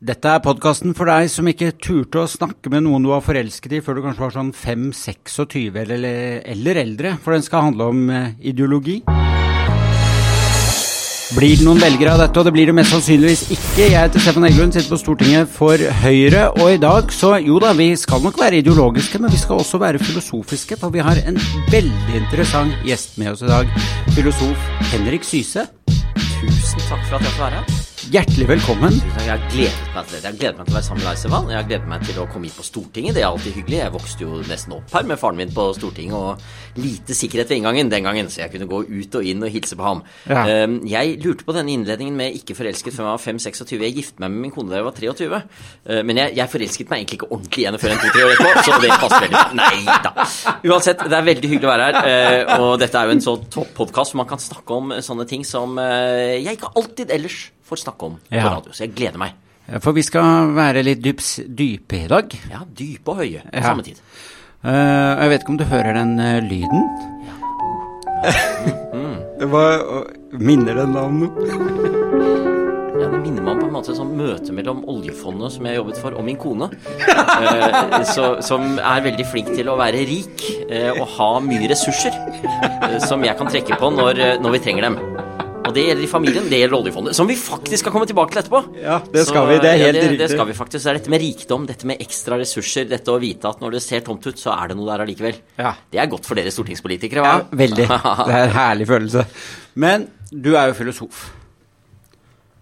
Dette er podkasten for deg som ikke turte å snakke med noen du var forelsket i før du kanskje var sånn 5-26 eller, eller eldre, for den skal handle om eh, ideologi. Blir det noen velgere av dette, og det blir det mest sannsynligvis ikke. Jeg heter Stefan Heggelund, sitter på Stortinget for Høyre, og i dag så jo da, vi skal nok være ideologiske, men vi skal også være filosofiske, for vi har en veldig interessant gjest med oss i dag. Filosof Henrik Syse. Tusen takk for at jeg får være her. Hjertelig velkommen. Jeg har gledet meg til det. Jeg har gledet meg til å være sammen med Leisevann. Jeg har gledet meg til å komme hit på Stortinget. Det er alltid hyggelig. Jeg vokste jo nesten opp her med faren min på Stortinget, og lite sikkerhet ved inngangen den gangen, så jeg kunne gå ut og inn og hilse på ham. Ja. Um, jeg lurte på denne innledningen med 'ikke forelsket' før jeg var 5-26. Jeg giftet meg med min kone da jeg var 23. Uh, men jeg, jeg forelsket meg egentlig ikke ordentlig igjen før en to-tre år etterpå, så det passer veldig bra. Nei da. Uansett, det er veldig hyggelig å være her, uh, og dette er jo en så topp podkast hvor man kan snakke om sånne ting som uh, jeg ikke alltid ellers får snakke om på radio. Så jeg gleder meg. For vi skal være litt dyps, dype i dag. Ja, dype og høye på Ja. samme tid. Uh, jeg vet ikke om du hører den uh, lyden? Hva minner den deg om noe? Ja, Det minner meg om på en måte et sånt møte mellom oljefondet som jeg jobbet for, og min kone. Eh, så, som er veldig flink til å være rik eh, og ha mye ressurser eh, som jeg kan trekke på når, eh, når vi trenger dem. Og det gjelder i familien, det gjelder oljefondet. Som vi faktisk skal komme tilbake til etterpå. Ja, det skal vi, det er ja, helt det, riktig. Det skal vi faktisk. Det er dette med rikdom, dette med ekstra ressurser, dette å vite at når det ser tomt ut, så er det noe der allikevel. Ja. Det er godt for dere stortingspolitikere, hva? Ja, veldig. Det er en herlig følelse. Men du er jo filosof.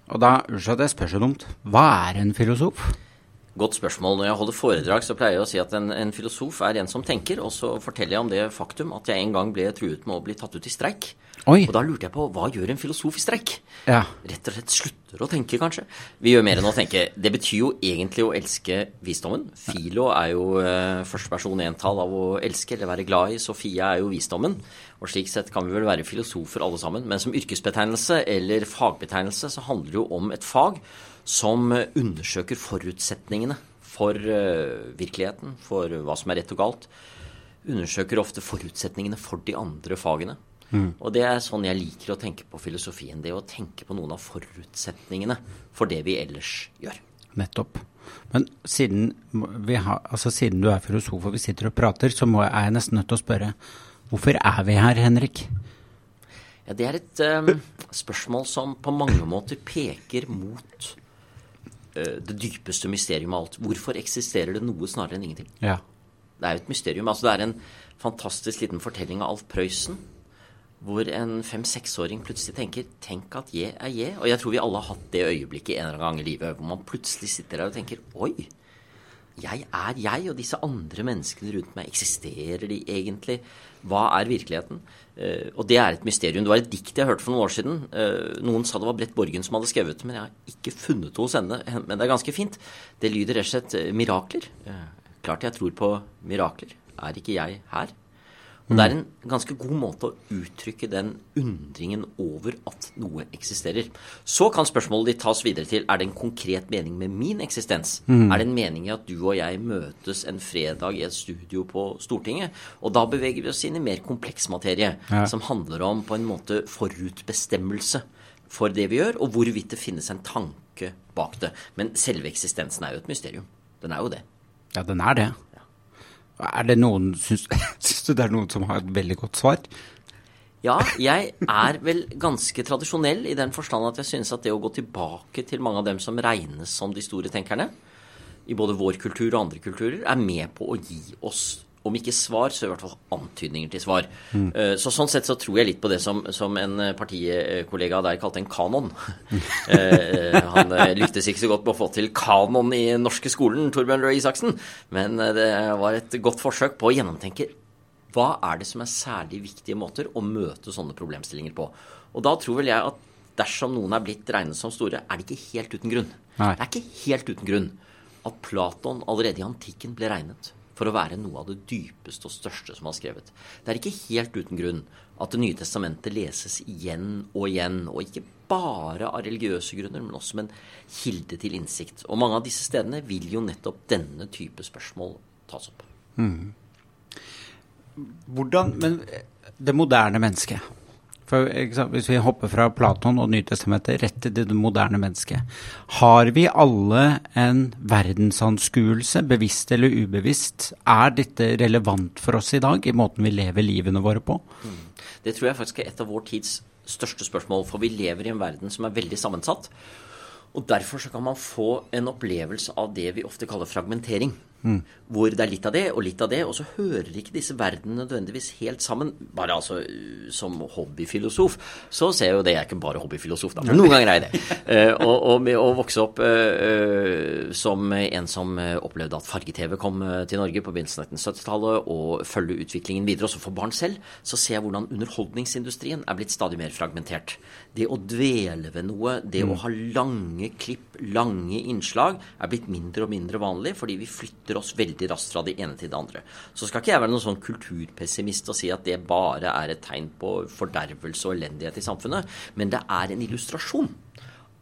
Og da, unnskyld at jeg spør så dumt, hva er en filosof? Godt spørsmål. Når jeg holder foredrag, så pleier jeg å si at en, en filosof er en som tenker, og så forteller jeg om det faktum at jeg en gang ble truet med å bli tatt ut i streik. Oi. Og da lurte jeg på hva gjør en filosof i streik? Ja. Rett og slett slutter å tenke, kanskje. Vi gjør mer enn å tenke. Det betyr jo egentlig å elske visdommen. Filo er jo eh, første person entall av å elske eller være glad i. Sofia er jo visdommen. Og slik sett kan vi vel være filosofer alle sammen. Men som yrkesbetegnelse eller fagbetegnelse så handler det jo om et fag som undersøker forutsetningene for eh, virkeligheten, for hva som er rett og galt. Undersøker ofte forutsetningene for de andre fagene. Og det er sånn jeg liker å tenke på filosofien. Det å tenke på noen av forutsetningene for det vi ellers gjør. Nettopp. Men siden, vi har, altså siden du er filosof og vi sitter og prater, så jeg, er jeg nesten nødt til å spørre hvorfor er vi her, Henrik? Ja, Det er et um, spørsmål som på mange måter peker mot det dypeste mysterium av alt. Hvorfor eksisterer det noe snarere enn ingenting? Ja. Det er jo et mysterium. Altså, det er en fantastisk liten fortelling av Alf Prøysen. Hvor en fem-seksåring plutselig tenker 'tenk at jeg er jeg'. Og jeg tror vi alle har hatt det øyeblikket en eller annen gang i livet hvor man plutselig sitter der og tenker 'oi, jeg er jeg', og disse andre menneskene rundt meg, eksisterer de egentlig? Hva er virkeligheten? Eh, og det er et mysterium. Det var et dikt jeg hørte for noen år siden. Eh, noen sa det var Brett Borgen som hadde skrevet det, men jeg har ikke funnet det hos henne. Men det er ganske fint. Det lyder rett og slett eh, 'mirakler'. Klart jeg tror på mirakler. Er ikke jeg her? Og det er en ganske god måte å uttrykke den undringen over at noe eksisterer. Så kan spørsmålet ditt tas videre til er det en konkret mening med min eksistens. Er det en mening i at du og jeg møtes en fredag i et studio på Stortinget? Og da beveger vi oss inn i mer kompleks materie, Ja. som handler om på en måte forutbestemmelse for det vi gjør, og hvorvidt det finnes en tanke bak det. Men selve eksistensen er jo et mysterium. Den er jo det. Ja, den er det. Er det noen, syns, syns du det er noen som har et veldig godt svar? Ja, jeg er vel ganske tradisjonell i den forstand at jeg synes at det å gå tilbake til mange av dem som regnes som de store tenkerne, i både vår kultur og andre kulturer, er med på å gi oss, om ikke svar, så i hvert fall antydninger til svar. Mm. Så sånn sett så tror jeg litt på det som, som en eh, partikollega der kalte en kanon. Eh, Han eh, lyktes ikke så godt med å få til kanon i den norske skolen, Torbjørn Røe Isaksen, men eh, det var et godt forsøk på å gjennomtenke hva er det som er særlig viktige måter å møte sånne problemstillinger på? Og da tror vel jeg at dersom noen er blitt regnet som store, er det ikke helt uten grunn. Nei. Det er ikke helt uten grunn at Platon allerede i antikken ble regnet for å være noe av det dypeste og største som har skrevet. Det er ikke helt uten grunn at Det nye testamentet leses igjen og igjen, og ikke bare av religiøse grunner, men også som en kilde til innsikt. Og mange av disse stedene vil jo nettopp denne type spørsmål tas opp. Hvordan Men det moderne mennesket, For Hvis vi hopper fra Platon og Nytestamentet rett til det moderne mennesket, har vi alle en verdensanskuelse, bevisst eller ubevisst? Er dette relevant for oss i dag, i måten vi lever livene våre på? Mm. Det tror jeg faktisk er et av vår tids største spørsmål, for vi lever i en verden som er veldig sammensatt. Og Derfor så kan man få en opplevelse av det vi ofte kaller fragmentering. Mm. Hvor det er litt av det og litt av det, og så hører ikke disse verdenene nødvendigvis helt sammen. Bare altså som hobbyfilosof så ser jeg jo det Jeg er ikke bare hobbyfilosof, da, men noen ganger er jeg det. Uh, og, og, med å vokse opp uh, som en som opplevde at farge-TV kom til Norge på begynnelsen av 1970-tallet, og følge utviklingen videre, også for barn selv, så ser jeg hvordan underholdningsindustrien er blitt stadig mer fragmentert. Det å dvele ved noe, det mm. å ha lange klipp, lange innslag, er blitt mindre og mindre vanlig fordi vi flytter flytter oss veldig raskt fra det ene til det andre. Så skal ikke jeg være noen sånn kulturpessimist og si at det bare er et tegn på fordervelse og elendighet i samfunnet, men det er en illustrasjon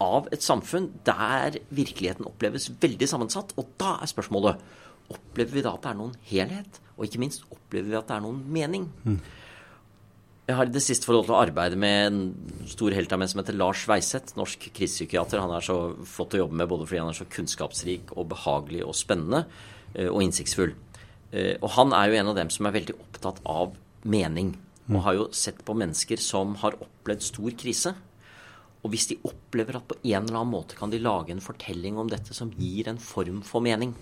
av et samfunn der virkeligheten oppleves veldig sammensatt. Og da er spørsmålet opplever vi da at det er noen helhet, og ikke minst opplever vi at det er noen mening. Mm. Jeg har i det siste fått lov til å arbeide med en stor helt av meg som heter Lars Weiseth, norsk krisepsykiater. Han er så flott å jobbe med både fordi han er så kunnskapsrik og behagelig og spennende. Eh, og innsiktsfull. Eh, og han er jo en av dem som er veldig opptatt av mening. Og har jo sett på mennesker som har opplevd stor krise. Og hvis de opplever at på en eller annen måte kan de lage en fortelling om dette som gir en form for mening,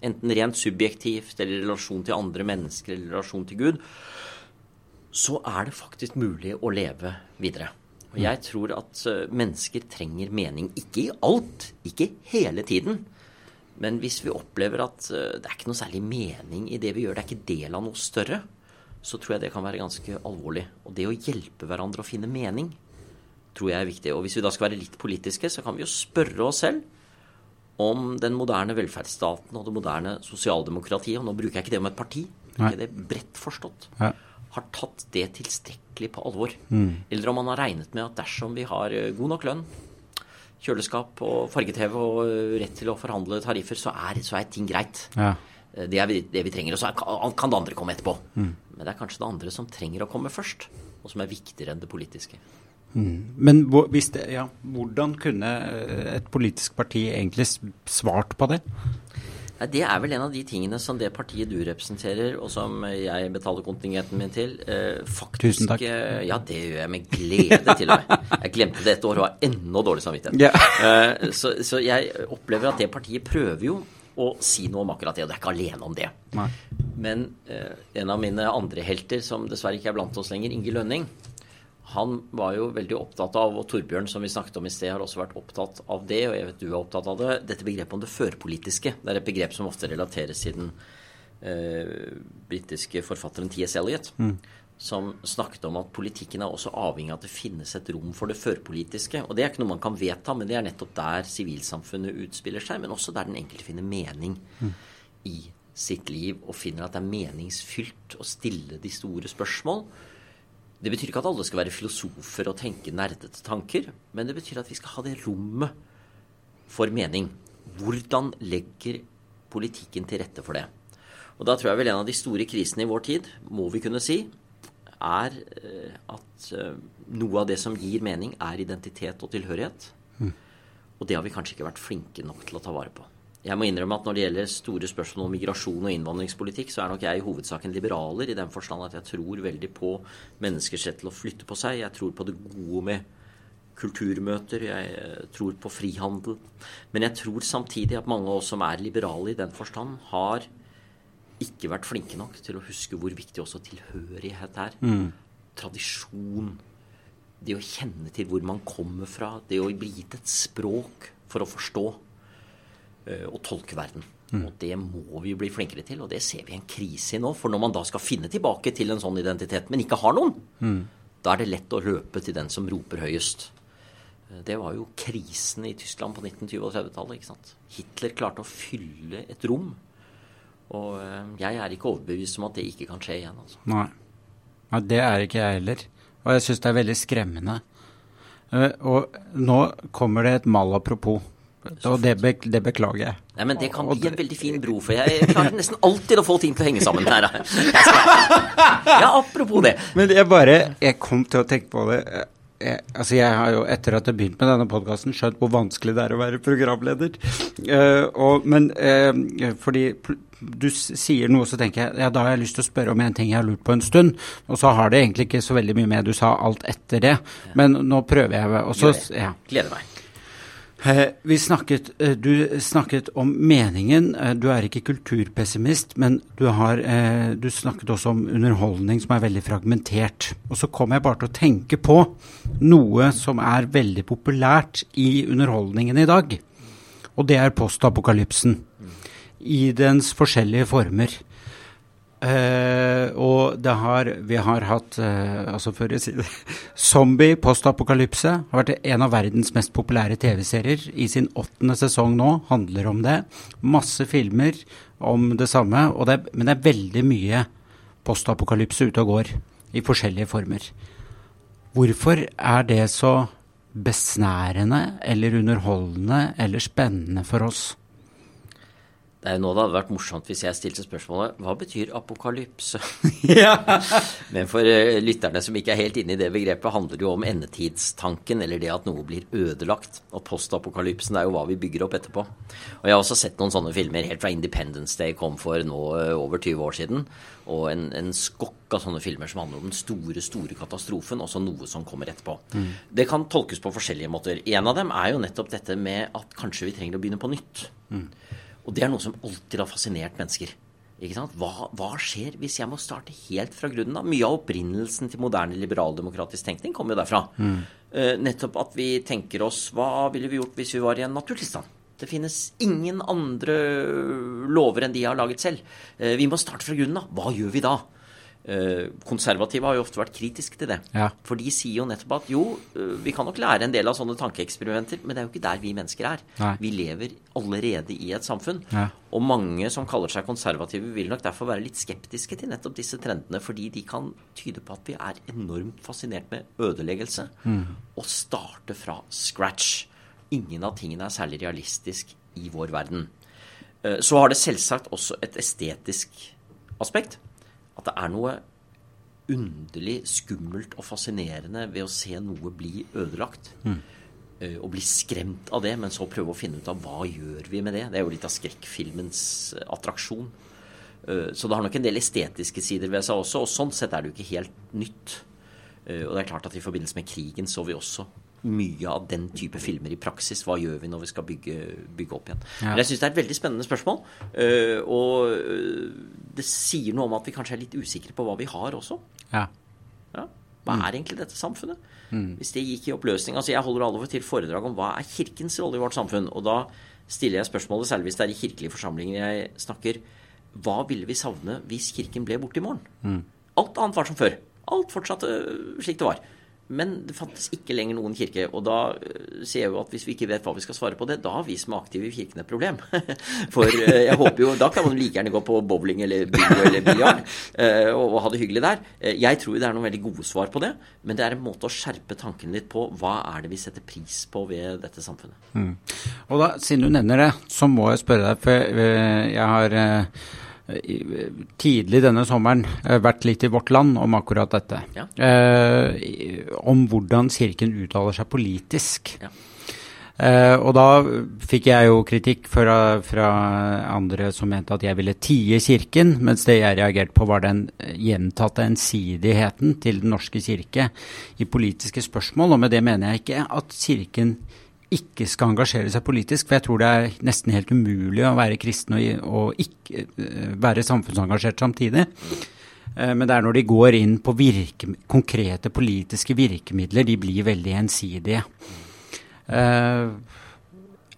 enten rent subjektivt eller i relasjon til andre mennesker eller i relasjon til Gud, så er det faktisk mulig å leve videre. Og jeg tror at eh, mennesker trenger mening. Ikke i alt, ikke hele tiden. Men hvis vi opplever at eh, det er ikke noe særlig mening i det vi gjør, det er ikke del av noe større, så tror jeg det kan være ganske alvorlig. Og det å hjelpe hverandre å finne mening tror jeg er viktig. Og hvis vi da skal være litt politiske, så kan vi jo spørre oss selv om den moderne velferdsstaten og det moderne sosialdemokratiet, og nå bruker jeg ikke det om et parti, bruker det bredt forstått, ja. har tatt det tilstrekkelig på alvor. Mm. Eller om man har regnet med at dersom vi har eh, god nok lønn, kjøleskap og farge-TV og rett til å forhandle tariffer, så er, så er ting greit. Ja. Eh, det er det vi trenger. Og så kan det andre komme etterpå. Mm. Men det er kanskje det andre som trenger å komme først, og som er viktigere enn det politiske. Mm. Men det, ja, hvordan kunne eh, et politisk parti egentlig svart på det? Det er vel en av de tingene som det partiet du representerer, og som jeg betaler kontingenten min til, eh, faktisk Tusen takk. Eh, ja, det gjør jeg med glede til og med. Jeg glemte det et år og har enda dårlig samvittighet. Yeah. Eh, så, så, jeg opplever at det partiet prøver jo å si noe om akkurat det, og det er ikke alene om det. Nei. Men eh, en av mine andre helter, som dessverre ikke er blant oss lenger, Inge Lønning, han var jo veldig opptatt av, og Torbjørn som vi snakket om i sted, har også vært opptatt av det, og jeg vet du er opptatt av det, dette begrepet om det førpolitiske. Det er et begrep som ofte relateres til den eh, britiske forfatteren T.S. Eliot, mm. som snakket om at politikken er også avhengig av at det finnes et rom for det førpolitiske. Og det er ikke noe man kan vedta, men det er nettopp der sivilsamfunnet utspiller seg, men også der den enkelte finner mening mm. i sitt liv og finner at det er meningsfylt å stille de store spørsmål det betyr ikke at alle skal være filosofer og tenke nerdete tanker, men det betyr at vi skal ha det rommet for mening. Hvordan legger politikken til rette for det? Og da tror jeg vel en av de store krisene i vår tid, må vi kunne si, er eh, at eh, noe av det som gir mening, er identitet og tilhørighet. Mm. Og det har vi kanskje ikke vært flinke nok til å ta vare på. Jeg må innrømme at når det gjelder store spørsmål om migrasjon og innvandringspolitikk, så er nok jeg i hovedsak en liberaler, i den forstand at jeg tror veldig på menneskers rett til å flytte på seg. Jeg tror på det gode med kulturmøter, jeg eh, tror på frihandel. Men jeg tror samtidig at mange av oss som er liberale i den forstand, har ikke vært flinke nok til å huske hvor viktig også tilhørighet er. Mm. Tradisjon. Det å kjenne til hvor man kommer fra. Det å bli gitt et språk for å forstå. Eh, å tolke verden. Mm. Og det må vi bli flinkere til, og det ser vi en krise i nå. For når man da skal finne tilbake til en sånn identitet, men ikke har noen, mm. da er det lett å løpe til den som roper høyest. Eh, det var jo krisen i Tyskland på 1920- og 30-tallet. ikke sant? Hitler klarte å fylle et rom. Og eh, jeg er ikke overbevist om at det ikke kan skje igjen. altså. Nei. Nei det er ikke jeg heller. Og jeg syns det er veldig skremmende. Og nå kommer det et mal apropos Og det, be det, beklager jeg. Nei, men Det kan bli en veldig fin bro, for jeg klarer nesten alltid å få ting til å henge sammen her. Ja, apropos det. Men jeg bare Jeg kom til å tenke på det. Jeg, altså jeg har jo etter at jeg begynte med denne podkasten, skjønt hvor vanskelig det er å være programleder. Uh, og, men uh, fordi du sier noe, så tenker jeg ja, da har jeg lyst til å spørre om en ting jeg har lurt på en stund. Og så har det egentlig ikke så veldig mye med du sa alt etter det. Men nå prøver jeg. Også, ja. Gleder meg. Eh, snakket, eh, du snakket om meningen. Eh, du er ikke kulturpessimist, men du, har, du, snakket også om underholdning som er veldig fragmentert. Og så kom jeg bare til å tenke på noe som er veldig populært i underholdningen i dag. Og det er postapokalypsen. I dens forskjellige former. Uh, og det har, vi har hatt uh, altså før jeg sier det, Zombie postapokalypse har vært en av verdens mest populære TV-serier. I sin åttende sesong nå handler om det. Masse filmer om det samme. Det, men det er veldig mye postapokalypse ute og går i forskjellige former. Hvorfor er det så besnærende eller underholdende eller spennende for oss? Det er jo nå det hadde vært morsomt hvis jeg stilte spørsmålet hva betyr apokalypse? Men for uh, lytterne som ikke er helt inne i det begrepet, handler det jo om endetidstanken, eller det at noe blir ødelagt. Og postapokalypsen er jo hva vi bygger opp etterpå. Og jeg har også sett noen sånne filmer helt fra Independence Day kom for nå uh, over 20 år siden. Og en, en, skokk av sånne filmer som handler om den store, store katastrofen, og så noe som kommer etterpå. Mm. Det kan tolkes på forskjellige måter. En av dem er jo nettopp dette med at kanskje vi trenger å begynne på nytt. Mm. Og det er noe som alltid har fascinert mennesker. Hva, hva, skjer hvis jeg må starte helt fra grunnen av? Mye av opprinnelsen til moderne liberaldemokratisk tenkning kommer jo derfra. Mm. Uh, nettopp at vi tenker oss hva ville vi gjort hvis vi var i en naturtilstand? Det finnes ingen andre lover enn de jeg har laget selv. Uh, vi må starte fra grunnen av. Hva gjør vi da? Eh, konservative har jo ofte vært kritiske til det. Ja. For de sier jo nettopp at jo, eh, vi kan nok lære en del av sånne tankeeksperimenter, men det er jo ikke der vi mennesker er. Nei. Vi lever allerede i et samfunn. Ja. Og mange som kaller seg konservative, vil nok derfor være litt skeptiske til nettopp disse trendene, fordi de kan tyde på at vi er enormt fascinert med ødeleggelse. Mm. Og starte fra scratch. Ingen av tingene er særlig realistisk i vår verden. Eh, så har det selvsagt også et estetisk aspekt at det er noe underlig skummelt og fascinerende ved å se noe bli ødelagt. Mm. Uh, og bli skremt av det, men så prøve å finne ut av hva gjør vi med det. Det er jo litt av skrekkfilmens uh, attraksjon. Uh, så det har nok en del estetiske sider ved seg også, og sånn sett er det jo ikke helt nytt. og det er klart at i forbindelse med krigen så vi også mye av den type filmer i praksis. Hva gjør vi når vi skal bygge, bygge opp igjen? Ja. Men jeg syns det er et veldig spennende spørsmål. Uh, og øh, det sier noe om at vi kanskje er litt usikre på hva vi har også. Ja. ja. Hva er egentlig dette samfunnet? Mm. Hvis det gikk i oppløsning altså Jeg holder alle til foredrag om hva er Kirkens rolle i vårt samfunn. Og da stiller jeg spørsmålet, særlig hvis det er i kirkelige forsamlinger jeg snakker, hva ville vi savne hvis Kirken ble borte i morgen? Mm. Alt annet var som før. Alt fortsatte slik det var. Men det fantes ikke lenger noen kirke. Og da ser sier jeg jo at hvis vi ikke vet hva vi skal svare på det, da har vi som er aktive i kirken et problem. For eh, jeg håper jo Da kan man like gjerne gå på bowling eller bingo eller biljard eh, og, ha det hyggelig der. Jeg tror det er noen veldig gode svar på det, men det er en måte å skjerpe tanken litt på hva er det vi setter pris på ved dette samfunnet. Mm. Og da, siden du nevner det, så må jeg spørre deg, for jeg har tidlig denne sommeren eh, vært litt i Vårt Land om akkurat dette. Ja. Eh, om hvordan Kirken uttaler seg politisk. Ja. Eh, og da fikk jeg jo kritikk fra, fra, andre som mente at jeg ville tie Kirken, mens det jeg reagerte på var den gjentatte ensidigheten til Den norske kirke i politiske spørsmål. Og med det mener jeg ikke at Kirken ikke skal engasjere seg politisk. For jeg tror det er nesten helt umulig å være kristen og, og ikke uh, være samfunnsengasjert samtidig. Uh, men det er når de går inn på virke, konkrete politiske virkemidler, de blir veldig ensidige. Uh,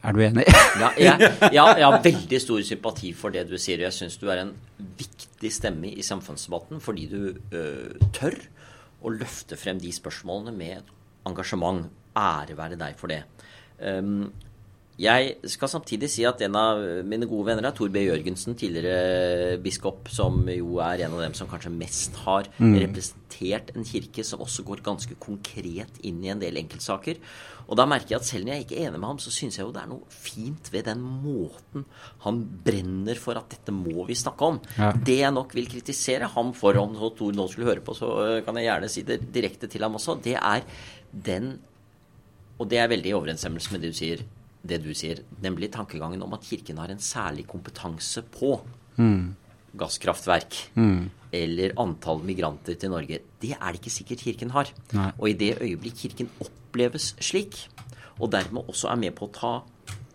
er du enig? ja, jeg, ja, jeg, har veldig stor sympati for det du sier. Jeg syns du er en viktig stemme i samfunnsdebatten fordi du tør å løfte frem de spørsmålene med engasjement. Ære være deg for det. Um, Jeg skal samtidig si at en av mine gode venner er Tor B. Jørgensen, tidligere biskop, som jo er en av dem som kanskje mest har representert en kirke som også går ganske konkret inn i en del enkeltsaker. Og da merker jeg at selv når jeg ikke er enig med ham, så syns jeg jo det er noe fint ved den måten han brenner for at dette må vi snakke om. Ja. Det jeg nok vil kritisere ham for, om Tor nå skulle høre på, så kan jeg gjerne si det direkte til ham også, det er den Og det er veldig i overensstemmelse med det du sier, det du sier nemlig tankegangen om at Kirken har en særlig kompetanse på gasskraftverk eller antall migranter til Norge. Det er det ikke sikkert Kirken har. Nei. Og i det øyeblikk Kirken oppleves slik, og dermed også er med på å ta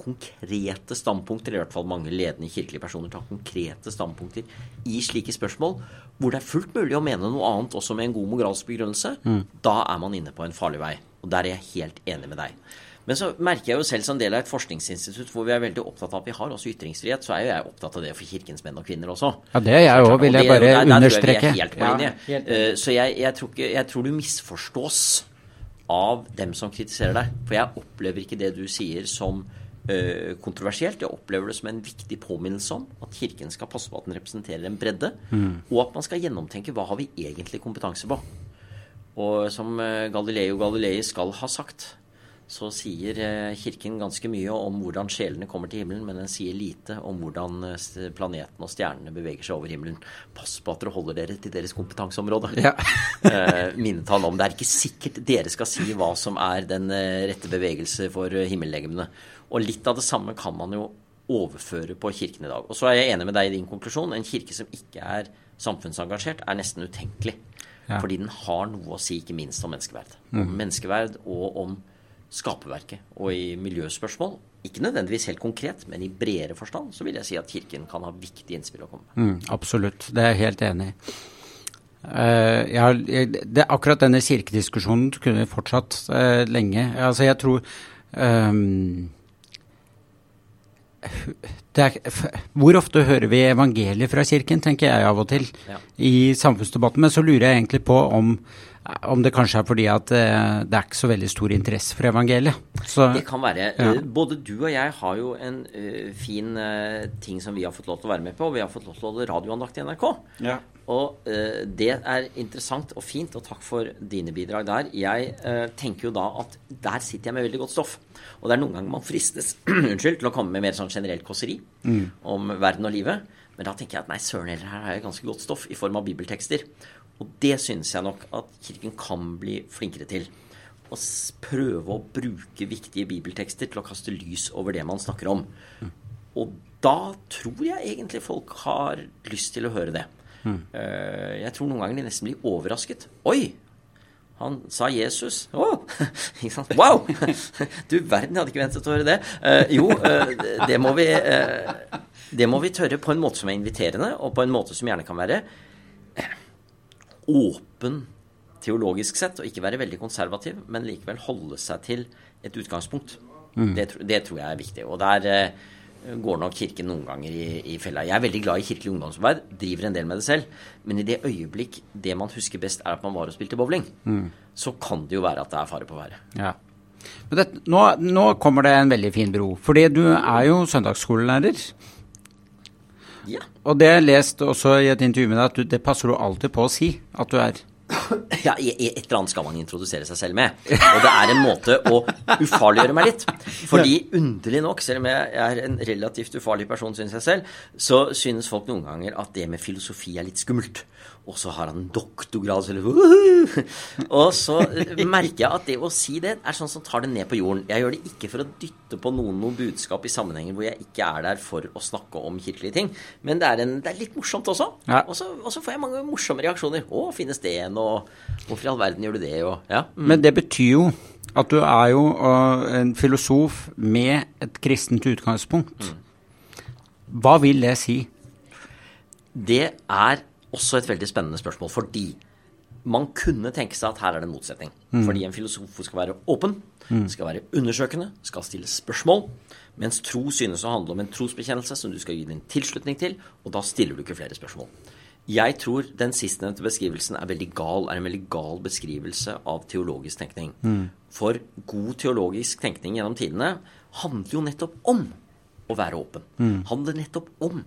konkrete standpunkter, i hvert fall mange ledende kirkelige personer tar konkrete standpunkter i slike spørsmål, hvor det er fullt mulig å mene noe annet også med en god moralsk begrunnelse, da er man inne på en farlig vei. Og der er jeg helt enig med deg. Men så merker jeg jo selv som del av et forskningsinstitutt hvor vi er veldig opptatt av at vi har også ytringsfrihet, så er jo jeg opptatt av det for kirkens menn og kvinner også. Ja, det er jeg òg, vil jeg bare der- der understreke. jeg. Ja, uh, Så jeg, jeg, tror ikke, jeg tror du misforstås av dem som kritiserer deg. For jeg opplever ikke det du sier som uh, kontroversielt. Jeg opplever det som en viktig påminnelse om at Kirken skal passe på at den representerer en bredde, Mm. og at man skal gjennomtenke hva har vi egentlig kompetanse på. Og som eh, Galileo Galilei skal ha sagt, så sier eh, Kirken ganske mye om hvordan sjelene kommer til himmelen, men den sier lite om hvordan eh, planeten og stjernene beveger seg over himmelen. Pass på at dere holder dere til deres kompetanseområde. Ja. minnet han om. Det er ikke sikkert dere skal si hva som er den rette bevegelse for himmellegemene. Og litt av det samme kan man jo overføre på kirken i dag. Og så er jeg enig med deg i din konklusjon. En kirke som ikke er samfunnsengasjert, er nesten utenkelig. Ja. Fordi den har noe å si, ikke minst om menneskeverd. Om menneskeverd og om skaperverket. Og i miljøspørsmål, ikke nødvendigvis helt konkret, men i bredere forstand, så vil jeg si at Kirken kan ha viktige innspill å komme med. Mm, absolutt, det er jeg helt enig i. Uh, ja, det, akkurat denne kirkediskusjonen kunne vi fortsatt uh, lenge. Altså, jeg tror det er, Hvor ofte hører vi evangeliet fra kirken, tenker jeg av og til, Ja. i samfunnsdebatten. Men så lurer jeg egentlig på om, om det kanskje er fordi at eh, det er ikke så veldig stor interesse for evangeliet. Så, Det kan være. Ja. Eh, Både du og jeg har jo en eh, fin ting som vi har fått lov til å være med på. og Vi har fått lov til å holde radioandakt i NRK. Ja. Og det er interessant og fint, og takk for dine bidrag der. Jeg tenker jo da at der sitter jeg med veldig godt stoff. Og det er noen ganger man fristes unnskyld, til å komme med mer sånn generelt kåseri om verden og livet. Men da tenker jeg at nei, søren heller, her har jeg ganske godt stoff i form av bibeltekster. Og det synes jeg nok at Kirken kan bli flinkere til. Å prøve å bruke viktige bibeltekster til å kaste lys over det man snakker om. Og da tror jeg egentlig folk har lyst til å høre det. Eh, Jeg tror noen ganger de nesten blir overrasket. Oi! Han sa Jesus. Å! Sant? Wow! Du verden, jeg hadde ikke ventet å høre det. Eh, jo, eh, det- må vi Det må vi tørre på en måte som er inviterende, og på en måte som gjerne kan være åpen teologisk sett, og ikke være veldig konservativ, men likevel holde seg til et utgangspunkt. Det, det tror jeg er viktig. Og der eh, går nok Kirken noen ganger i, i fella. Jeg er veldig glad i kirkelig ungdomsarbeid, driver en del med det selv. Men i det øyeblikk det man husker best, er at man var og spilte bowling, så kan det jo være at det er fare på været. Ja. Men det, nå, nå kommer det en veldig fin bro. Fordi du er jo søndagsskolelærer. Ja. Og det har jeg lest også i et intervju med deg, at du, det passer du alltid på å si at du er. Ja, et eller annet skal man introdusere seg selv med. Og det er en måte å ufarliggjøre meg litt. Fordi underlig nok, selv om jeg er en relativt ufarlig person, syns jeg selv, så synes folk noen ganger at det med filosofi er litt skummelt. Og så har han en doktorgrad, så eller Og så merker jeg at det å si det er sånn som tar det ned på jorden. Jeg gjør det ikke for å dytte på noen noe budskap i sammenhenger hvor jeg ikke er der for å snakke om kirkelige ting. Men det er, en, det er litt morsomt også. Ja. Og, så, og så får jeg mange morsomme reaksjoner. 'Å, finnes det en?' og 'Hvorfor i all verden gjør du det?' og ja. Mm. Men det betyr jo at du er jo øh, en filosof med et kristent utgangspunkt. Hva vil det si? Det er også et veldig spennende spørsmål, fordi man kunne tenke seg at her er det en motsetning. Fordi en filosof skal være åpen, skal være undersøkende, skal stille spørsmål, mens tro synes å handle om en trosbekjennelse som du skal gi din tilslutning til, og da stiller du ikke flere spørsmål. Jeg tror den sistnevnte beskrivelsen er veldig gal, er en veldig gal beskrivelse av teologisk tenkning. For god teologisk tenkning gjennom tidene handler jo nettopp om å være åpen. Handler nettopp om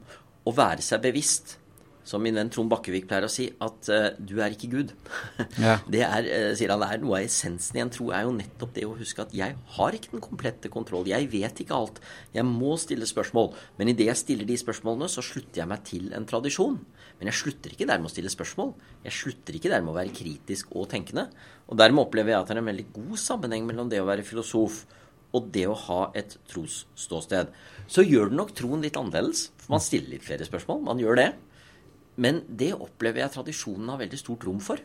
å være seg bevisst som min venn Trond Bakkevik pleier å si, at uh, du er ikke Gud. Ja. Det er, uh, sier han, er noe av essensen i en tro, er jo nettopp det å huske at jeg har ikke den komplette kontroll. Jeg vet ikke alt. Jeg må stille spørsmål. Men idet jeg stiller de spørsmålene, så slutter jeg meg til en tradisjon. Men jeg slutter ikke dermed å stille spørsmål. Jeg slutter ikke dermed å være kritisk og tenkende. Og dermed opplever jeg at det er en veldig god sammenheng mellom det å være filosof og det å ha et trosståsted. Så gjør det nok troen litt annerledes. For man stiller litt flere spørsmål. Man gjør det. Men det opplever jeg tradisjonen har veldig stort rom for.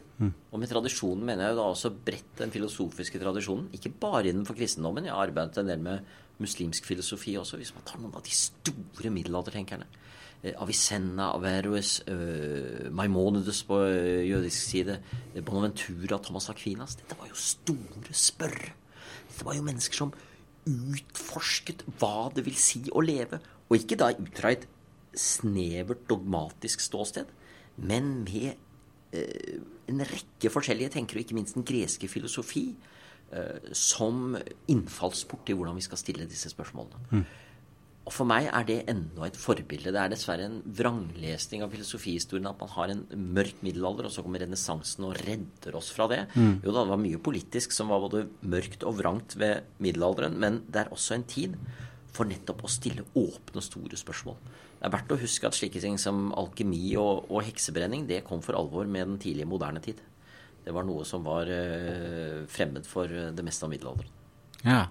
Og med tradisjonen mener jeg jo da også bredt den filosofiske tradisjonen. Ikke bare innenfor kristendommen. Jeg har arbeidet en del med muslimsk filosofi også, hvis man tar noen av de store middelaldertenkerne. Eh, Avicenna, Averroes, uh, Maimonides på eh, jødisk side, Bonaventura, Thomas Aquinas. Dette var jo store spørre. Dette var jo mennesker som utforsket hva det vil si å leve. Og ikke da ut fra et snevert dogmatisk ståsted, men med eh, en rekke forskjellige tenkere, og ikke minst den greske filosofi, eh, som innfallsport til hvordan vi skal stille disse spørsmålene. Og for meg er det enda et forbilde. Det er dessverre en vranglesning av filosofihistorien at man har en mørk middelalder, og så kommer renessansen og redder oss fra det. Jo da, det var mye politisk som var både mørkt og vrangt ved middelalderen, men det er også en tid for nettopp å stille åpne, store spørsmål. Det er verdt å huske at slike ting som alkemi og, og heksebrenning, det kom for alvor med den tidlige moderne tid. Det var noe som var eh, fremmed for eh, det meste av middelalderen. Ja.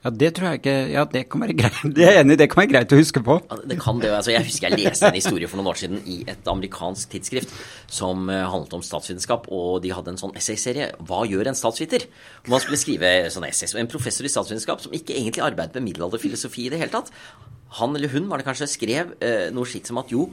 Ja, det tror jeg ikke Ja, det kan være greit. Det er jeg enig i, det kan være greit å huske på. Ja, det kan det. jo. Altså, jeg husker jeg leste en historie for noen år siden i et amerikansk tidsskrift som eh, handlet om statsvitenskap, og de hadde en sånn essayserie 'Hva gjør en statsviter?' Hvor man skulle skrive sånne essays. Og en professor i statsvitenskap som ikke egentlig arbeidet med middelalderfilosofi i det hele tatt, han eller hun var det kanskje, skrev eh, noe slikt som at jo,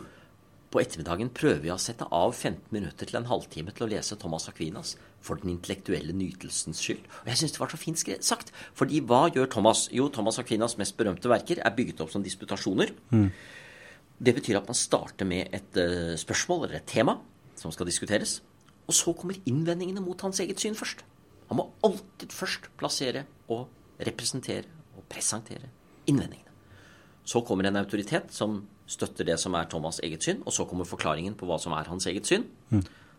på ettermiddagen prøver vi å sette av 15 minutter til en halvtime til å lese Thomas Aquinas for den intellektuelle nytelsens skyld. Og jeg syns det var så fint sagt. Fordi hva gjør Thomas? Jo, Thomas Aquinas' mest berømte verker er bygget opp som disputasjoner. Det betyr at man starter med et uh, spørsmål eller et tema som skal diskuteres. Og så kommer innvendingene mot hans eget syn først. Han må alltid først plassere og representere og presentere innvendingene. Så kommer en autoritet som støtter det som er Thomas' eget syn, og så kommer forklaringen på hva som er hans eget syn,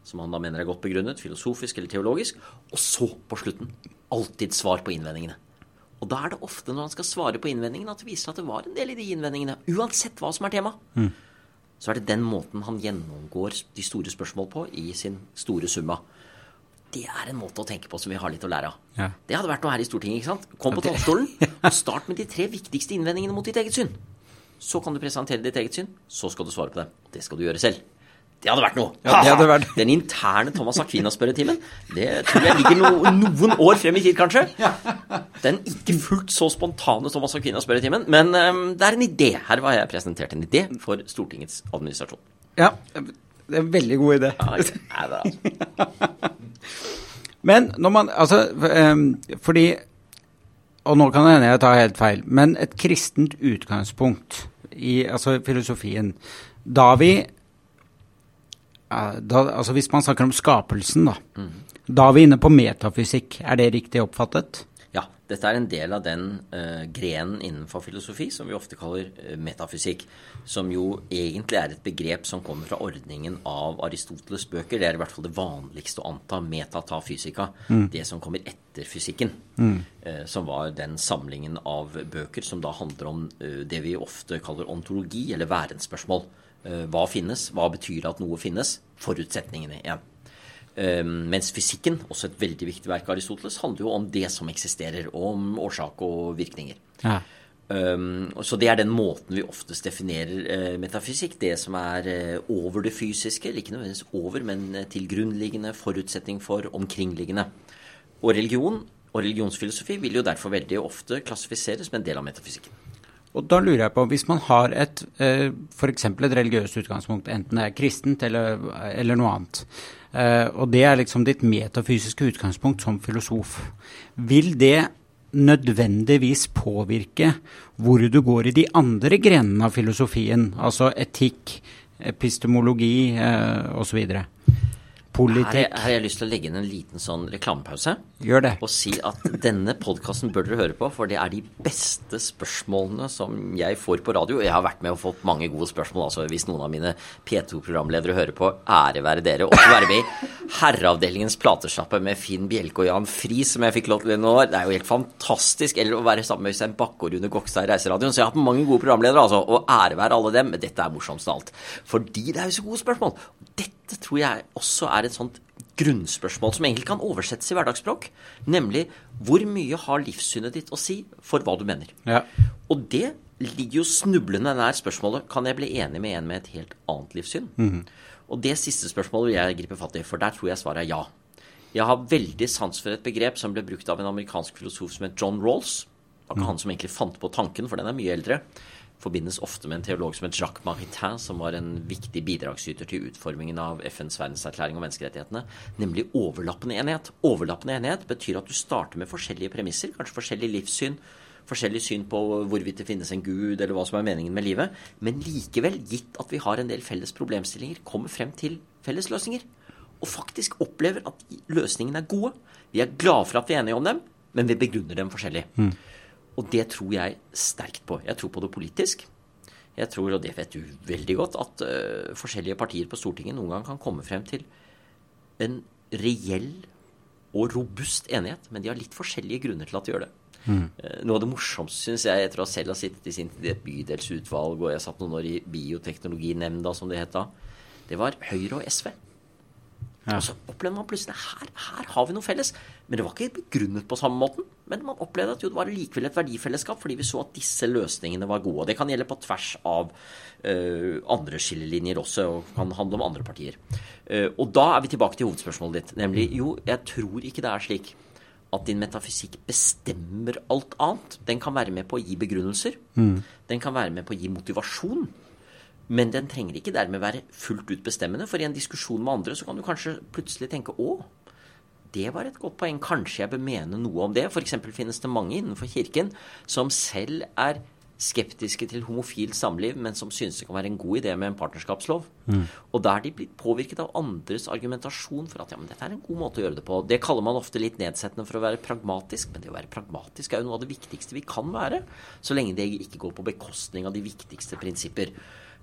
som han da mener er godt begrunnet, filosofisk eller teologisk, og så, på slutten, alltid svar på innvendingene. Og da er det ofte når han skal svare på innvendingene, at det viser at det var en del i de innvendingene, uansett hva som er tema. Så er det den måten han gjennomgår de store spørsmål på i sin store summa. Det er en måte å tenke på som vi har litt å lære av. Ja. Det hadde vært noe her i Stortinget. ikke sant? Kom på talerstolen og start med de tre viktigste innvendingene mot ditt eget syn. Så kan du presentere ditt eget syn, så skal du svare på det. Det skal du gjøre selv. Det hadde vært noe. Ja, det hadde vært- Den interne Thomas Aquinas-spørretimen, det tror jeg ligger no noen år frem i tid, kanskje. Den ikke fullt så spontane Thomas Aquinas-spørretimen, men um, det er en idé. Her har jeg presentert en idé for Stortingets administrasjon. Ja, det er en veldig god idé. Ja, nei, det er altså. Men når man Altså, um, fordi Og nå kan det hende jeg tar helt feil, men et kristent utgangspunkt i altså filosofien Da vi eh, da, Altså hvis man snakker om skapelsen, da. Da er vi inne på metafysikk. Er det riktig oppfattet? Dette er en del av den uh, grenen innenfor filosofi som vi ofte kaller uh, metafysikk. Som jo egentlig er et begrep som kommer fra ordningen av Aristoteles' bøker. Det er i hvert fall det vanligste å anta, metatafysika. Det som kommer etter fysikken. Eh, som var den samlingen av bøker som da handler om det vi ofte kaller ontologi, eller værensspørsmål. Eh, hva finnes? Hva betyr det at noe finnes? Forutsetningene igjen. Um, mens fysikken, også et veldig viktig verk av Aristoteles, handler jo om det som eksisterer, og om årsak og virkninger. Ja. Um, så det er den måten vi oftest definerer uh, metafysikk. Det som er uh, over det fysiske, eller ikke nødvendigvis over, men uh, til grunnliggende, forutsetning for, omkringliggende. Og religion og religionsfilosofi vil jo derfor veldig ofte klassifiseres som en del av metafysikken. Og da lurer jeg på, hvis man har et eh, f.eks. et religiøst utgangspunkt, enten det er kristent eller, eller noe annet, eh, og det er liksom ditt metafysiske utgangspunkt som filosof, vil det nødvendigvis påvirke hvor du går i de andre grenene av filosofien, altså etikk, epistemologi eh, osv.? Politikk. Her, har jeg lyst til å legge inn en liten sånn reklamepause. Gjør det. Og si at denne podkasten bør dere høre på, for det er de beste spørsmålene som jeg får på radio. Jeg har vært med og fått mange gode spørsmål, altså hvis noen av mine P2-programledere hører på. Ære være dere. Og å være med i Herreavdelingens platesjappe med Finn Bjelke og Jan Friis, som jeg fikk lov til i noen år. Det er jo helt fantastisk. Eller å være sammen med Øystein Bakke og Rune Gokstad i Reiseradioen. Så jeg har hatt mange gode programledere, altså. Og ære være alle dem. Dette er morsomst av alt. Fordi det er jo så gode spørsmål. Dette tror jeg også er et sånt grunnspørsmål som egentlig kan oversettes i hverdagsspråk. Nemlig hvor mye har livssynet ditt å si for hva du mener? Ja. Og det ligger jo snublende nær spørsmålet kan jeg bli enig med en med et helt annet livssyn. Og det siste spørsmålet vil jeg gripe fatt i, for der tror jeg svaret er ja. Jeg har veldig sans for et begrep som ble brukt av en amerikansk filosof som het John Rawls. Det var ikke han som egentlig fant på tanken, for den er mye eldre forbindes ofte med en teolog som het Jacques Maritain, som var en viktig bidragsyter til utformingen av FNs verdenserklæring om menneskerettighetene, nemlig overlappende enighet. Overlappende enighet betyr at du starter med forskjellige premisser, kanskje forskjellig livssyn, forskjellig syn på hvorvidt det finnes en gud, eller hva som er meningen med livet, men likevel, gitt at vi har en del felles problemstillinger, kommer frem til felles løsninger. Og faktisk opplever at løsningene er gode. Vi er glade for at vi er enige om dem, men vi begrunner dem forskjellig. Mm. Og det tror jeg sterkt på. Jeg tror på det politisk. Jeg tror, og det vet du veldig godt, at uh, forskjellige partier på Stortinget noen gang kan komme frem til en reell og robust enighet, men de har litt forskjellige grunner til at de gjør det. Mm. Uh, noe av det morsomste, syns jeg, etter å selv ha sittet i, sin, i et bydelsutvalg, og jeg satt noen år i Bioteknologinemnda, som det het da, det var Høyre og SV. Ja. Og så opplever man plutselig her, her har vi noe felles. Men det var ikke begrunnet på samme måten. Men man opplevde at jo, det var likevel et verdifellesskap, fordi vi så at disse løsningene var gode. Og det kan gjelde på tvers av uh, andre skillelinjer også, og kan handle om andre partier. Uh, og da er vi tilbake til hovedspørsmålet ditt, nemlig jo, jeg tror ikke det er slik at din metafysikk bestemmer alt annet. Den kan være med på å gi begrunnelser. Mm. Den kan være med på å gi motivasjon. Men den trenger ikke dermed være fullt ut bestemmende. For i en diskusjon med andre så kan du kanskje plutselig tenke å, det var et godt poeng. Kanskje jeg bør mene noe om det. F.eks. finnes det mange innenfor Kirken som selv er skeptiske til homofilt samliv, men som synes det kan være en god idé med en partnerskapslov. Mm. Og da er de blitt påvirket av andres argumentasjon for at ja, men dette er en god måte å gjøre det på. Det kaller man ofte litt nedsettende for å være pragmatisk, men det å være pragmatisk er jo noe av det viktigste vi kan være. Så lenge det ikke går på bekostning av de viktigste prinsipper.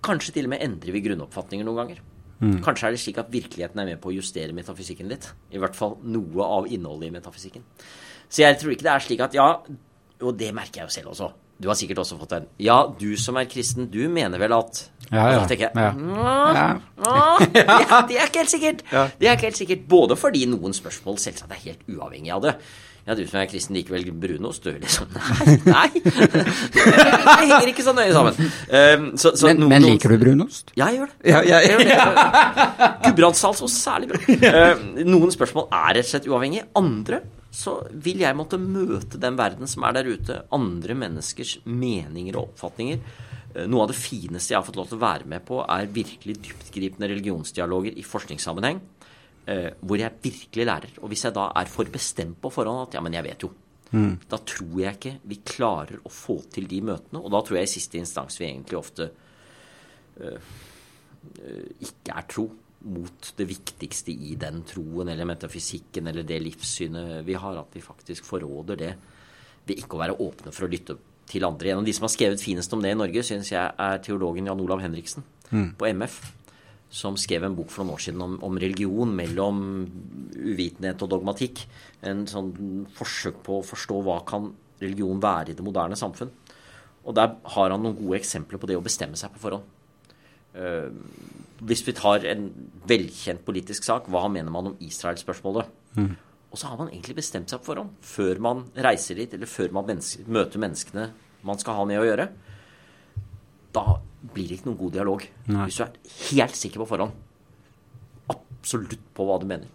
Kanskje til og med endrer vi grunnoppfatninger noen ganger. Mm. Kanskje er det slik at virkeligheten er med på å justere metafysikken litt. I hvert fall noe av innholdet i metafysikken. Så jeg tror ikke det er slik at ja, og det merker jeg jo selv også. Du har sikkert også fått den. Ja, du som er kristen, du mener vel at Ja, ja. Jeg, ja. ja. ja. Det er ikke helt sikkert. Det er ikke helt sikkert. Både fordi noen spørsmål selvsagt er helt uavhengig av det. Ja, du som er kristen, liker vel brunost, du? Liksom. Nei, nei. Det henger ikke så nøye sammen. Um, så, så men, noen, men, liker du brunost? Ja, jeg gjør det. Ja, ja, ja. Gudbrandsdalsost særlig bra. Uh, noen spørsmål er rett og slett uavhengige. Andre så vil jeg måtte møte den verden som er der ute. Andre menneskers meninger og oppfatninger. Uh, noe av det fineste jeg har fått lov til å være med på, er virkelig dyptgripende religionsdialoger i forskningssammenheng eh, hvor jeg virkelig lærer. Og hvis jeg da er for bestemt på forhånd at ja, men jeg vet jo, mm. da tror jeg ikke vi klarer å få til de møtene. Og da tror jeg i siste instans vi egentlig ofte eh, ikke er tro mot det viktigste i den troen eller metafysikken eller det livssynet vi har. At vi faktisk forråder det ved ikke å være åpne for å lytte til andre. En av de som har skrevet finest om det i Norge, syns jeg er teologen Jan Olav Henriksen mm. på MF som skrev en bok for noen år siden om, om, religion mellom uvitenhet og dogmatikk. En sånn forsøk på å forstå hva kan religion være i det moderne samfunn. Og der har han noen gode eksempler på det å bestemme seg på forhånd. Uh, hvis vi tar en velkjent politisk sak, hva mener man om Israel-spørsmålet? Mm. Og så har man egentlig bestemt seg på forhånd, før man reiser dit, eller før man menneske, møter menneskene man skal ha med å gjøre. Da blir det ikke noen god dialog. Nei. Hvis du er helt sikker på forhånd. Absolutt på hva du mener.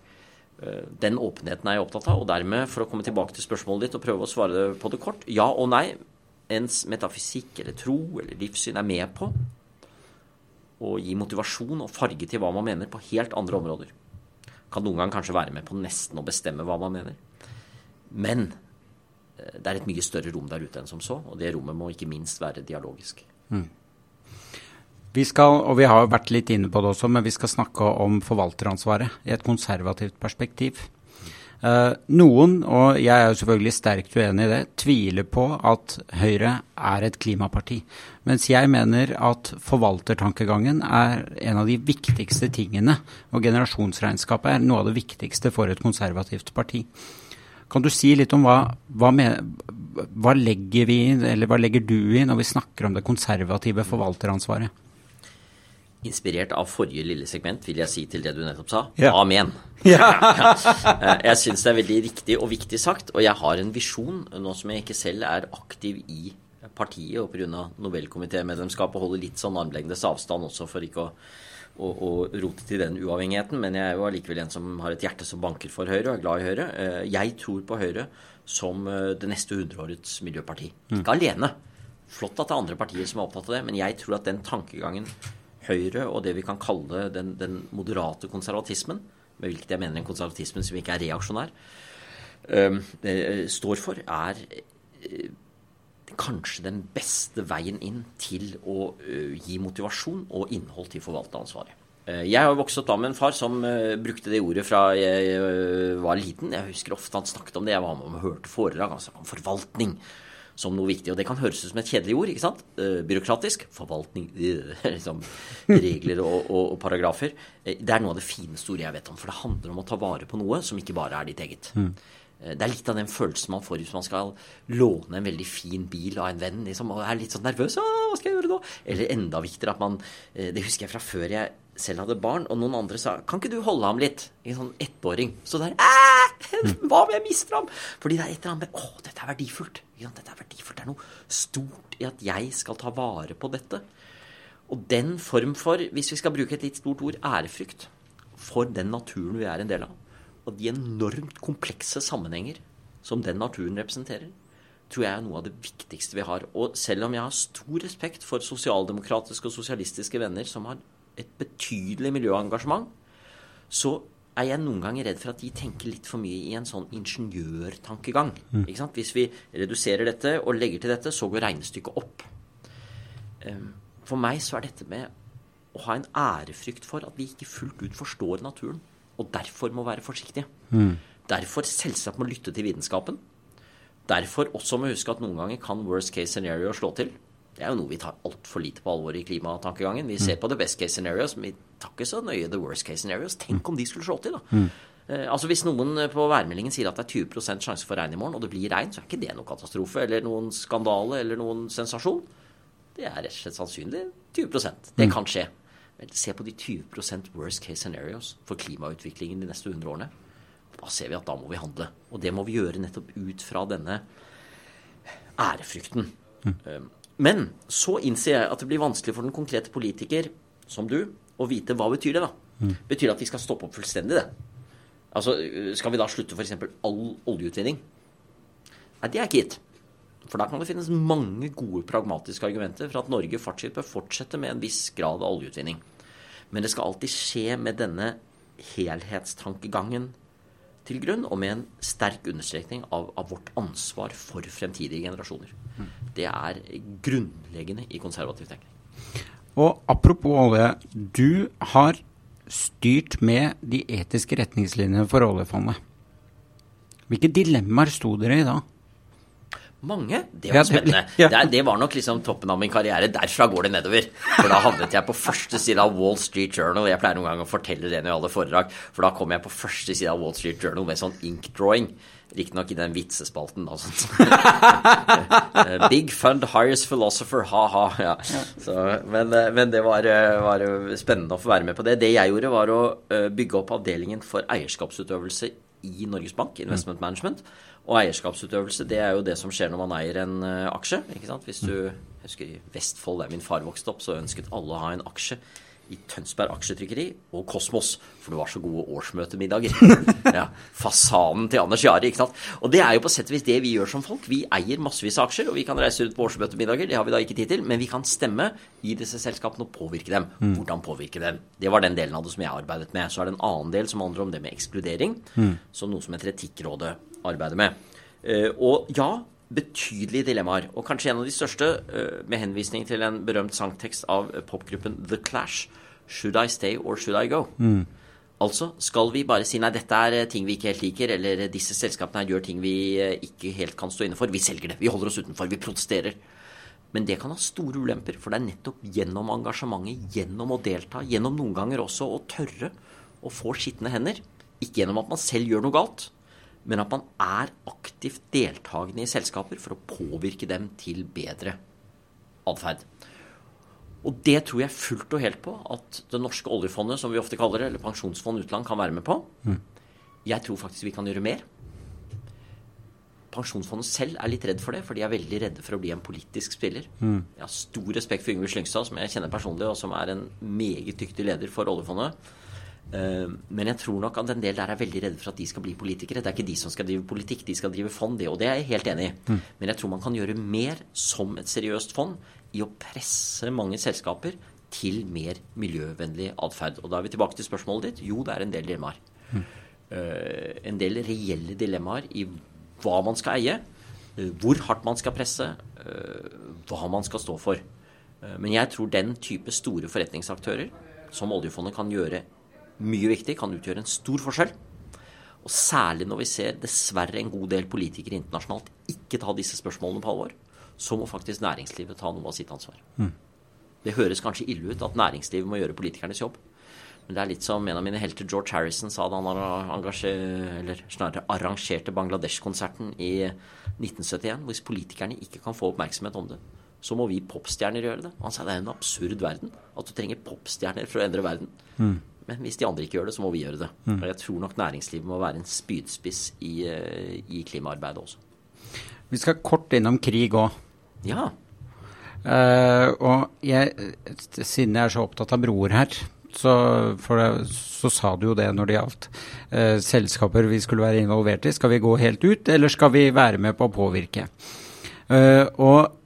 Eh, den åpenheten er jeg opptatt av. Og dermed, for å komme tilbake til spørsmålet ditt og prøve å svare på det kort ja og nei. Ens metafysikk eller tro eller livssyn er med på å gi motivasjon og farge til hva man mener på helt andre områder. Kan noen gang kanskje være med på nesten å bestemme hva man mener. Men eh, det er et mye større rom der ute enn som så, og det rommet må ikke minst være dialogisk. Mm. Vi skal, og vi har vært litt inne på det også, men vi skal snakke om forvalteransvaret i et konservativt perspektiv. Uh, noen, og jeg er jo selvfølgelig sterkt uenig i det, tviler på at Høyre er et klimaparti. Mens jeg mener at forvaltertankegangen er en av de viktigste tingene. Og generasjonsregnskapet er noe av det viktigste for et konservativt parti. Kan du si litt om hva, hva, med, hva legger vi inn, eller hva legger du i når vi snakker om det konservative forvalteransvaret? Inspirert av forrige lille segment, vil jeg si til det du nettopp sa. Ja. Amen. Ja. Eh, jeg syns det er veldig riktig og viktig sagt, og jeg har en visjon, nå som jeg ikke selv er aktiv i partiet og pga. Nobelkomitémedlemskap og holder litt sånn armlengdes avstand også for ikke å, å, å, rote til den uavhengigheten, men jeg er jo allikevel en som har et hjerte som banker for Høyre og er glad i Høyre. Eh, jeg tror på Høyre som eh, det neste hundreårets miljøparti. Ikke alene. Flott at det er andre partier som er opptatt av det, men jeg tror at den tankegangen Høyre og det vi kan kalle den, den moderate konservatismen, med hvilket jeg mener en konservatisme som ikke er reaksjonær, øh, står for, er øh, kanskje den beste veien inn til å øh, gi motivasjon og innhold til forvalteransvaret. Jeg har vokst opp da med en far som brukte det ordet fra jeg var liten. Jeg husker ofte han snakket om det. Jeg var med og hørte foredrag. Han snakket om forvaltning som noe viktig. Og det kan høres ut som et kjedelig ord. ikke sant? Uh, byråkratisk. Forvaltning liksom, Regler og, og, og, paragrafer. Det er noe av det fineste ordet jeg vet om. For det handler om å ta vare på noe som ikke bare er ditt eget. Mm. Det er litt av den følelsen man får hvis man skal låne en veldig fin bil av en venn liksom, og er litt sånn nervøs. hva skal jeg gjøre nå? Eller enda viktigere at man Det husker jeg fra før jeg selv hadde barn, og noen andre sa 'Kan ikke du holde ham litt?' En sånn ettåring. Så der Hva om jeg mister ham? Fordi det er et eller annet med 'Å, dette er verdifullt'. Dette er verdifullt. Det er noe stort i at jeg skal ta vare på dette. Og den form for, hvis vi skal bruke et litt stort ord, ærefrykt for den naturen vi er en del av, og de enormt komplekse sammenhenger som den naturen representerer, tror jeg er noe av det viktigste vi har. Og selv om jeg har stor respekt for sosialdemokratiske og sosialistiske venner som har et betydelig miljøengasjement, så er jeg noen ganger redd for at de tenker litt for mye i en sånn ingeniørtankegang. Mm. Hvis vi reduserer dette og legger til dette, så går regnestykket opp. Ehm, for meg så er dette med å ha en ærefrykt for at vi ikke fullt ut forstår naturen, og derfor må være forsiktige. Mm. Derfor selvsagt må lytte til vitenskapen. Derfor også må huske at noen ganger kan worst case scenario slå til. Det er jo noe vi tar altfor lite på alvor i klimatankegangen. Vi ser mm. på the best case scenarios, men vi tar ikke så nøye the worst case scenarios. Tenk om de skulle slå til, da. Mm. Eh, altså Hvis noen på værmeldingen sier at det er 20% sjanse for regn i morgen, og det blir regn, så er ikke det noen katastrofe eller noen skandale eller noen sensasjon. Det er rett og slett sannsynlig 20% Det mm. kan skje. Men se på de 20% worst case scenarios for klimautviklingen de neste 100 årene. Da ser vi at da må vi handle. Og det må vi gjøre nettopp ut fra denne ærefrykten. Mm. Men så innser jeg at det blir vanskelig for den konkrete politiker, som du, å vite hva betyr det da. Mm. Betyr det at vi skal stoppe opp fullstendig det? Altså, Skal vi da slutte f.eks. all oljeutvinning? Nei, det er ikke gitt. For da kan det finnes mange gode pragmatiske argumenter for at Norge fortsatt bør fortsette med en viss grad av oljeutvinning. Men det skal alltid skje med denne helhetstankegangen til grunn, og med en sterk understrekning av, av vårt ansvar for fremtidige generasjoner. Det er grunnleggende i konservativ tenkning. Og apropos olje, du har styrt med de etiske retningslinjene for oljefondet. Hvilke dilemmaer sto dere i da? Mange. Det var spennende. Det, det, var nok liksom toppen av min karriere. Derfra går det nedover. For da havnet jeg på første side av Wall Street Journal. Jeg pleier noen gang å fortelle det når jeg holder foredrag, for da kom jeg på første side av Wall Street Journal med sånn ink-drawing. Riktignok i den vitsespalten, da. Big fund hires philosopher, ha-ha. Ja. Så, men, eh, men, det var, eh, var, spennende å få være med på det. Det jeg gjorde, var å eh, bygge opp avdelingen for eierskapsutøvelse i Norges Bank, Investment Management. Og eierskapsutøvelse, det er jo det som skjer når man eier en aksje. ikke sant? Hvis du, jeg husker I Vestfold, der min far vokste opp, så ønsket alle å ha en aksje i Tønsberg Aksjetrykkeri og Kosmos, for det var så gode årsmøtemiddager. ja, fasanen til Anders Jari, ikke sant. Og det er jo på sett og vis det vi gjør som folk. Vi eier massevis av aksjer, og vi kan reise ut på årsmøtemiddager, det har vi da ikke tid til, men vi kan stemme i disse selskapene og påvirke dem. Mm. Hvordan påvirke dem? Det var den delen av det som jeg arbeidet med. Så er det en annen del som handler om det med ekskludering, mm. som noe som heter Etikkrådet arbeider med. Uh, og ja, betydelige dilemmaer. Og kanskje en av de største, uh, med henvisning til en berømt sangtekst av popgruppen The Clash, 'Should I Stay or Should I Go'? Mm. Altså, skal vi bare si nei, dette er ting vi ikke helt liker, eller disse selskapene her gjør ting vi ikke helt kan stå inne for. Vi selger det. Vi holder oss utenfor. Vi protesterer. Men det kan ha store ulemper, for det er nettopp gjennom engasjementet, gjennom å delta, gjennom noen ganger også å tørre å få skitne hender. Ikke gjennom at man selv gjør noe galt, men at man er aktivt deltakende i selskaper for å påvirke dem til bedre atferd. Og det tror jeg fullt og helt på at det norske oljefondet, som vi ofte kaller det, eller Pensjonsfond utland, kan være med på. Mm. Jeg tror faktisk vi kan gjøre mer. Pensjonsfondet selv er litt redd for det, for de er veldig redde for å bli en politisk spiller. Mm. Jeg har stor respekt for Yngve Slyngstad, som jeg kjenner personlig, og som er en meget dyktig leder for oljefondet. Eh, men jeg tror nok at en del der er veldig redde for at de skal bli politikere. Det er ikke de som skal drive politikk, de skal drive fond, det. Og det er jeg helt enig i. Mm. Men jeg tror man kan gjøre mer som et seriøst fond i å presse mange selskaper til mer miljøvennlig atferd. Og da er vi tilbake til spørsmålet ditt. Jo, det er en del dilemmaer. Mm. Uh, en del reelle dilemmaer i hva man skal eie, eh, hvor hardt man skal presse, eh, hva man skal stå for. Eh, men jeg tror den type store forretningsaktører som oljefondet kan gjøre mye viktig, kan utgjøre en stor forskjell. Og særlig når vi ser dessverre en god del politikere internasjonalt ikke ta disse spørsmålene på alvor, så må faktisk næringslivet ta noe av sitt ansvar. Mm. Det høres kanskje ille ut at næringslivet må gjøre politikernes jobb. Men det er litt som en av mine helter, George Harrison, sa da han snarere arrangerte Bangladesh-konserten i 1971. Hvis politikerne ikke kan få oppmerksomhet om det, så må vi popstjerner gjøre det. Han sa det er en absurd verden at du trenger popstjerner for å endre verden. Mm. Men hvis de andre ikke gjør det, så må vi gjøre det. Mm. Og jeg tror nok næringslivet må være en spydspiss i, eh, i klimaarbeidet også. Vi skal kort innom krig òg. Ja. Uh, og jeg, siden jeg er så opptatt av broer her, så, det, så, sa du jo det når det gjaldt uh, selskaper vi skulle være involvert i. Skal vi gå helt ut, eller skal vi være med på å påvirke? Uh, og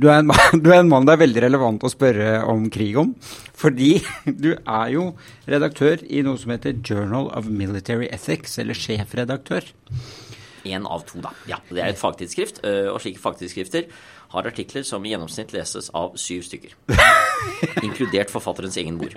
du er, en, du er, en, mann det er veldig relevant å spørre om krig om. Fordi du er jo redaktør i noe som heter Journal of Military Ethics, eller sjefredaktør. Én av to, da. Ja, Det er et fagtidsskrift, eh, og slike fagtidsskrifter har artikler som i gjennomsnitt leses av syv stykker. Inkludert forfatterens egen mor.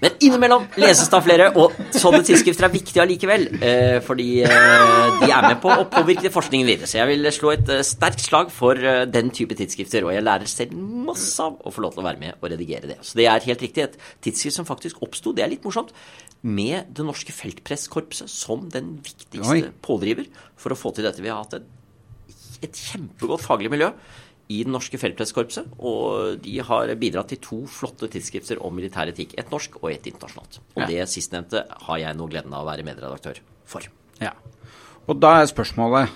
Men innimellom leses det av flere, og sånne tidsskrifter er viktige allikevel. Eh, fordi eh, de er med på å påvirke forskningen videre. Så jeg vil slå et eh, sterkt slag for den type tidsskrifter. Og jeg lærer selv masse av å få lov til å være med og redigere det. Så det er helt riktig. Et tidsskrift som faktisk oppsto, det er litt morsomt, med det norske feltpresskorpset som den viktigste Oi. pådriver for å få til dette. Vi har hatt et, et kjempegodt faglig miljø i det norske feltpresskorpset. Og de har bidratt til to flotte tidsskrifter om militær etikk. Et norsk og et internasjonalt. Og ja. det sistnevnte har jeg nå gleden av å være medredaktør for. Ja. Og da er spørsmålet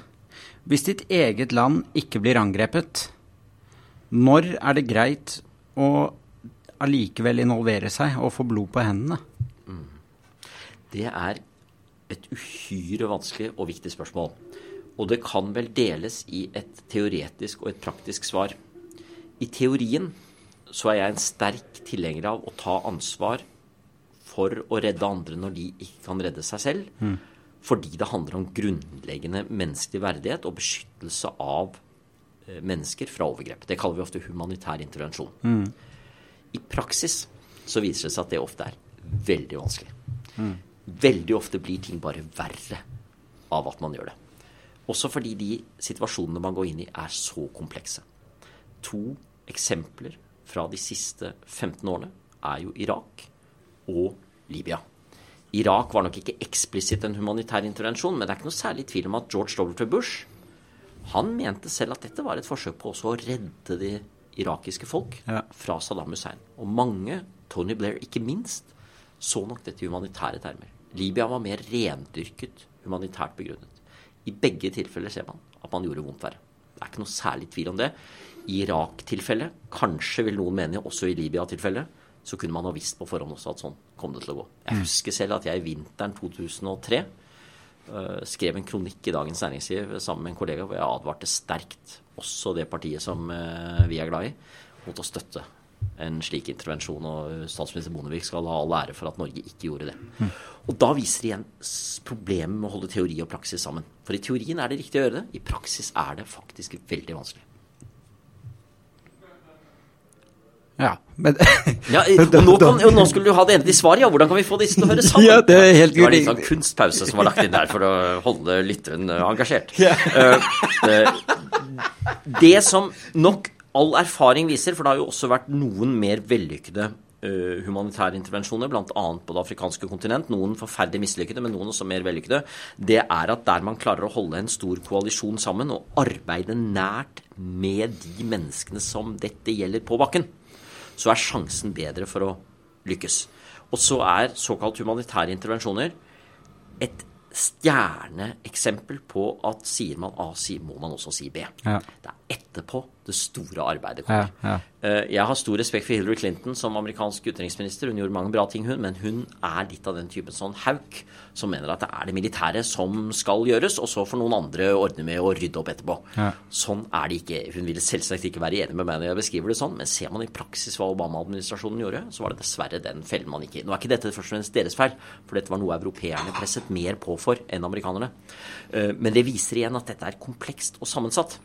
Hvis ditt eget land ikke blir angrepet, når er det greit å allikevel involvere seg og få blod på hendene? Mm. Det er et uhyre vanskelig og viktig spørsmål. Og det kan vel deles i et teoretisk og et praktisk svar. I teorien så er jeg en sterk tilhenger av å ta ansvar for å redde andre når de ikke kan redde seg selv. Mm. Fordi det handler om grunnleggende menneskelig verdighet og beskyttelse av eh, mennesker fra overgrep. Det kaller vi ofte humanitær intervensjon. Mm. I praksis så viser det seg at det ofte er veldig vanskelig. Mm. Veldig ofte blir ting bare verre av at man gjør det. Også fordi de situasjonene man går inn i, er så komplekse. To eksempler fra de siste 15 årene er jo Irak og Libya. Irak var nok ikke eksplisitt en humanitær intervensjon, men det er ikke noe særlig tvil om at George W. Bush han mente selv at dette var et forsøk på også å redde det irakiske folk ja. fra Saddam Hussein. Og mange, Tony Blair ikke minst, så nok dette i humanitære termer. Libya var mer rendyrket humanitært begrunnet. I begge tilfeller ser man at man gjorde vondt verre. Det er ikke noe særlig tvil om det. I Irak-tilfellet, kanskje vil noen mene også i Libya-tilfellet, så kunne man ha visst på forhånd også at sånn kom det til å gå. Jeg mm. husker selv at jeg i vinteren 2003 uh, øh, skrev en kronikk i Dagens Næringsliv sammen med en kollega hvor jeg advarte sterkt også det partiet som uh, vi er glad i, mot å støtte en slik intervensjon. Og statsminister Bondevik skal ha all ære for at Norge ikke gjorde det. Mm. Og da viser det igjen problemet med å holde teori og praksis sammen. For i teorien er det riktig å gjøre det, i praksis er det faktisk veldig vanskelig. Ja, men ja, og, nå kan, og, nå skulle du ha det endelige svaret, ja. Hvordan kan vi få disse til å høre sammen? Ja, Det er helt Det var litt sånn kunstpause som var lagt inn der for å holde lytteren eh, engasjert. Ja. Uh, uh, det som nok all erfaring viser, for det har jo også vært noen mer vellykkede uh, humanitære intervensjoner, bl.a. på det afrikanske kontinent, noen forferdelig mislykkede, men noen også mer vellykkede, det er at der man klarer å holde en stor koalisjon sammen og arbeide nært med de menneskene som dette gjelder på bakken, så er sjansen bedre for å lykkes. Og så er såkalt humanitære intervensjoner et stjerneeksempel på at sier man A, må man også si B. Ja. Det er etterpå det store arbeidet kommer. Ja, ja. Eh, jeg har stor respekt for Hillary Clinton som amerikansk utenriksminister. Hun gjorde mange bra ting, hun, men hun er litt av den typen sånn hauk som mener at det er det militære som skal gjøres, og så får noen andre ordne med å rydde opp etterpå. Ja. Sånn er det ikke. Hun ville selvsagt ikke være enig med meg når jeg beskriver det sånn, men ser man i praksis hva Obama-administrasjonen gjorde, så var det dessverre den fellen man gikk i. Nå er ikke dette først og fremst deres feil, for dette var noe europeerne presset mer på for enn amerikanerne. Eh, men det viser igjen at dette er komplekst og sammensatt.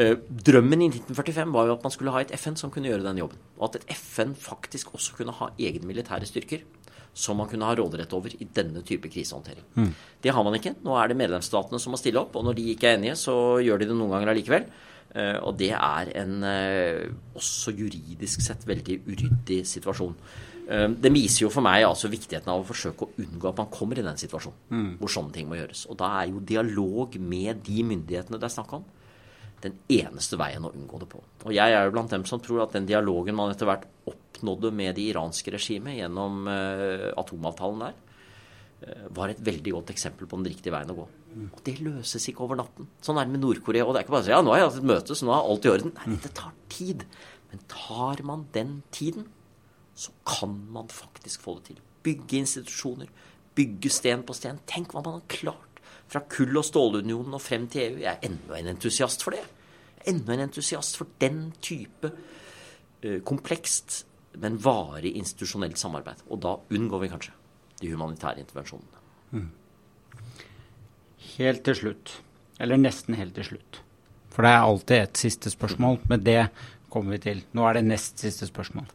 Eh, drømmen i 1945 var jo at man skulle ha et FN som kunne gjøre den jobben. Og at et FN faktisk også kunne ha egne militære styrker som man kunne ha råderett over i denne type krisehåndtering. Mm. Det har man ikke. Nå er det medlemsstatene som må stille opp, og når de ikke er enige, så gjør de det noen ganger allikevel. Uh, og det er en uh, også juridisk sett veldig uryddig situasjon. Det viser jo for meg altså viktigheten av å forsøke å unngå at man kommer i den situasjonen mm. hvor sånne ting må gjøres. Og da er jo dialog med de myndighetene det er snakk om, den eneste veien å unngå det på. Og jeg er jo blant dem som tror at den dialogen man etter hvert oppnådde med det iranske regimet gjennom uh, atomavtalen der, uh, var et veldig godt eksempel på den riktige veien å gå. Og det løses ikke over natten. Sånn er det med Nord-Korea. Og det er ikke bare å si ja, nå har jeg hatt et møte, så nå er alt i orden. Nei, det tar tid. Men tar man den tiden, så kan man faktisk få det til. Bygge institusjoner. Bygge sten på sten. Tenk hva man har klart fra kull- og stålunionen og frem til EU. Jeg er enda en entusiast for det. Enda en entusiast for den type uh, komplekst, men varig institusjonelt samarbeid. Og da unngår vi kanskje de humanitære intervensjonene. Mm. Helt til slutt, eller nesten helt til slutt. For det er alltid et siste spørsmål, men det kommer vi til. Nå er det nest siste spørsmål.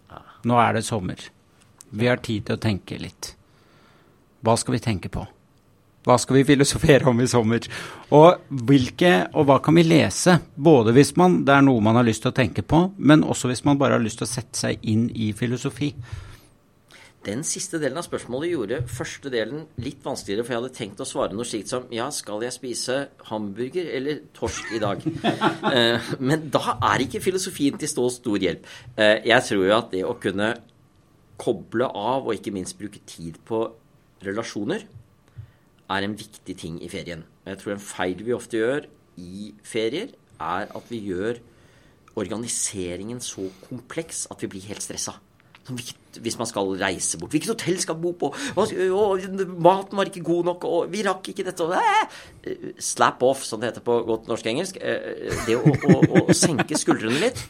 Nå er det sommer. Vi har tid til å tenke litt. Hva skal vi tenke på? Hva skal vi filosofere om i sommer? Og, hvilke, og hva kan vi lese? Både hvis man, det er noe man har lyst til å tenke på, men også hvis man bare har lyst til å sette seg inn i filosofi. Den siste delen av spørsmålet gjorde første delen litt vanskeligere, for jeg hadde tenkt å svare noe slikt som ja, skal jeg spise hamburger eller torsk i dag? uh, men da er ikke filosofien til stå stor hjelp. Uh, jeg tror jo at det å kunne koble av og ikke minst bruke tid på relasjoner er en viktig ting i ferien. Jeg tror en feil vi ofte gjør i ferier, er at vi gjør organiseringen så kompleks at vi blir helt stressa. Hvis man skal reise bort. Hvilket hotell skal man bo på? maten var ikke god nok, og vi rakk ikke dette. Og, slap off, som det heter på godt norsk-engelsk. Eh, det å, å, å senke skuldrene litt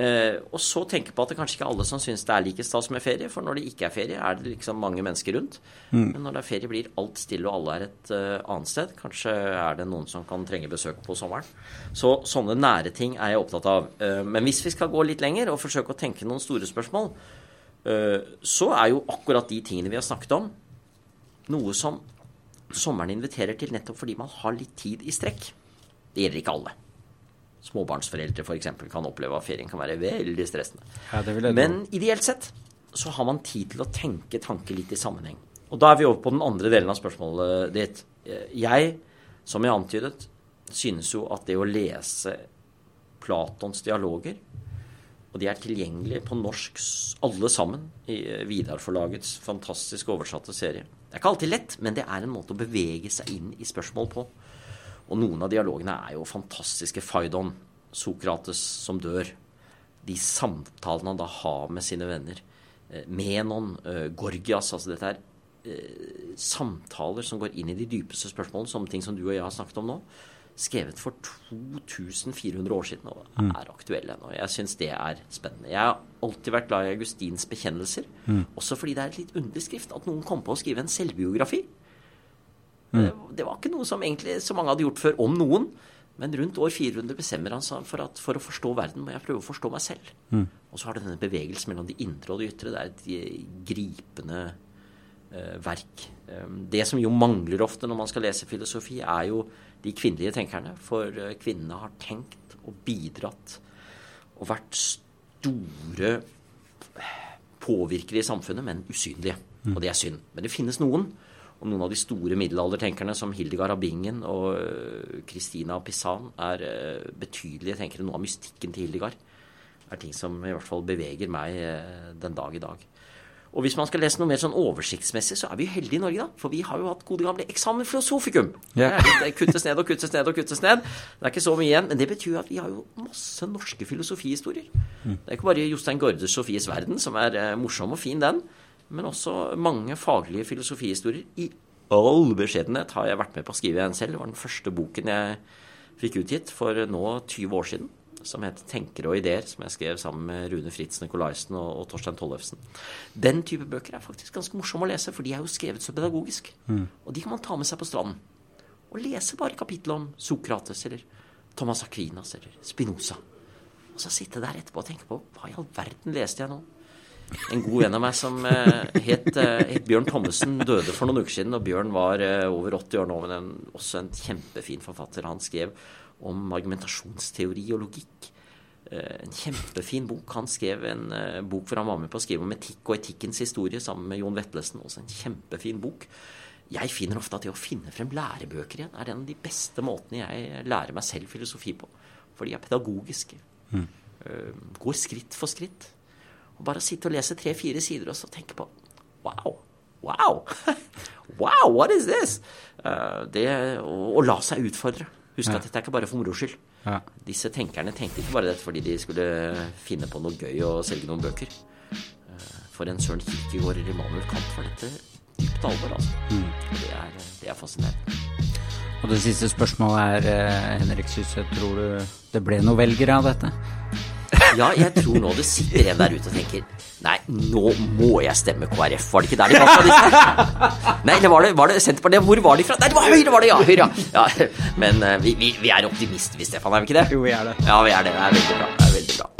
og så tenke på at det kanskje ikke er alle som syns det er like stas med ferie. For når det ikke er ferie, er det liksom mange mennesker rundt. Mm. Men når det er ferie, blir alt stille, og alle er et uh, annet sted. Kanskje er det noen som kan trenge besøk på sommeren. Så sånne nære ting er jeg opptatt av. Uh, men hvis vi skal gå litt lenger og forsøke å tenke noen store spørsmål, så er jo akkurat de tingene vi har snakket om, noe som sommeren inviterer til nettopp fordi man har litt tid i strekk. Det gjelder ikke alle småbarnsforeldre f.eks. kan oppleve at ferien kan være veldig stressende. Ja, Men ideelt sett så har man tid til å tenke tanker litt i sammenheng. Og da er vi over på den andre delen av spørsmålet ditt. Jeg, som jeg antydet, synes jo at det å lese Platons dialoger og de er tilgjengelige på norsk alle sammen i Vidar-forlagets fantastisk oversatte serie. Det er ikke alltid lett, men det er en måte å bevege seg inn i spørsmål på. Og noen av dialogene er jo fantastiske. Faidon, Sokrates som dør. De samtalene han da har med sine venner. Eh, Menon, eh, Gorgias altså Dette er eh, samtaler som går inn i de dypeste spørsmålene, som ting som du og jeg har snakket om nå. skrevet for 2400 år siden og er aktuelle ennå. Jeg syns det er spennende. Jeg har alltid vært glad i Augustins bekjennelser, også fordi det er et litt underlig skrift at noen kom på å skrive en selvbiografi. Det, det var ikke noe som egentlig så mange hadde gjort før om noen. Men rundt år 400 bestemmer han seg for at for å forstå verden må jeg prøve å forstå meg selv. Og så har du denne bevegelsen mellom det indre og det ytre. Det er et eh, gripende eh, verk. Um, det som jo mangler ofte når man skal lese filosofi, er jo de kvinnelige tenkerne. For eh, kvinnene har tenkt og bidratt og vært store påvirkere i samfunnet, men usynlige. Og det er synd. Men det finnes noen. Og noen av de store middelaldertenkerne som Hildegard av Bingen og Christina av Pisan er uh, betydelige tenkere. Noe av mystikken til Hildegard er ting som i hvert fall beveger meg uh, den dag i dag. Og hvis man skal lese noe mer sånn oversiktsmessig, så er vi heldige i Norge, da. For vi har jo hatt gode gamle eksamen filosofikum. Ja. Det, kuttes ned og kuttes ned og kuttes ned. Det er ikke så mye igjen. Men det betyr at vi har jo masse norske filosofihistorier. Det er ikke bare Jostein Gaardes Sofies verden, som er morsom og fin, den men også mange faglige filosofihistorier. I all beskjedenhet har jeg vært med på å skrive en selv. Det var den første boken jeg fikk utgitt for nå 20 år siden. Som heter 'Tenkere og ideer', som jeg skrev sammen med Rune Fritz Nikolaisen og, og Torstein Tollefsen. Den type bøker er faktisk ganske morsomme å lese, for de er jo skrevet så pedagogisk. Og de kan man ta med seg på stranden. Og lese bare kapittelet om Sokrates eller Thomas Aquinas eller Spinoza. Og så sitte der etterpå og tenke på hva i all verden leste jeg nå? En god venn av meg som eh, het, eh, het Bjørn Thommessen, døde for noen uker siden. Og Bjørn var eh, over 80 år nå, men en, også en kjempefin forfatter. Han skrev om argumentasjonsteori og logikk. En kjempefin bok. Han skrev en bok hvor han var med på å skrive om etikk og etikkens historie sammen med Jon Vetlesen. Også en kjempefin bok. Jeg finner ofte at det å finne frem lærebøker igjen er en av de beste måtene jeg lærer meg selv filosofi på. For de er pedagogiske. Eh, går skritt for skritt. Og bare sitte og lese tre-fire sider og så tenke på Wow! Wow! wow, what is this? Uh, det å, la seg utfordre. Husk Ja. at dette er ikke bare for moro skyld. Ja. Disse tenkerne tenkte ikke bare dette fordi de skulle finne på noe gøy og selge noen bøker. Uh, For en Søren Kirkegård eller Immanuel Kant var dette dypt alvor, altså. Mm. det er, det er fascinerende. Og det siste spørsmålet er, eh, Henrik Syse, tror du det ble noen velgere av dette? Ja, jeg tror nå det sitter en der ute og tenker Nei, nå må jeg stemme KrF. Var det ikke der de var fra? Nei, eller var det, var det Senterpartiet? Hvor var de fra? Nei, det var Høyre, var det! Ja, Høyre, ja. ja men eh, vi, vi, vi er optimister, vi, Stefan, er vi ikke det? Jo, vi er det. Ja, vi er det. Det er veldig bra. Det er veldig bra.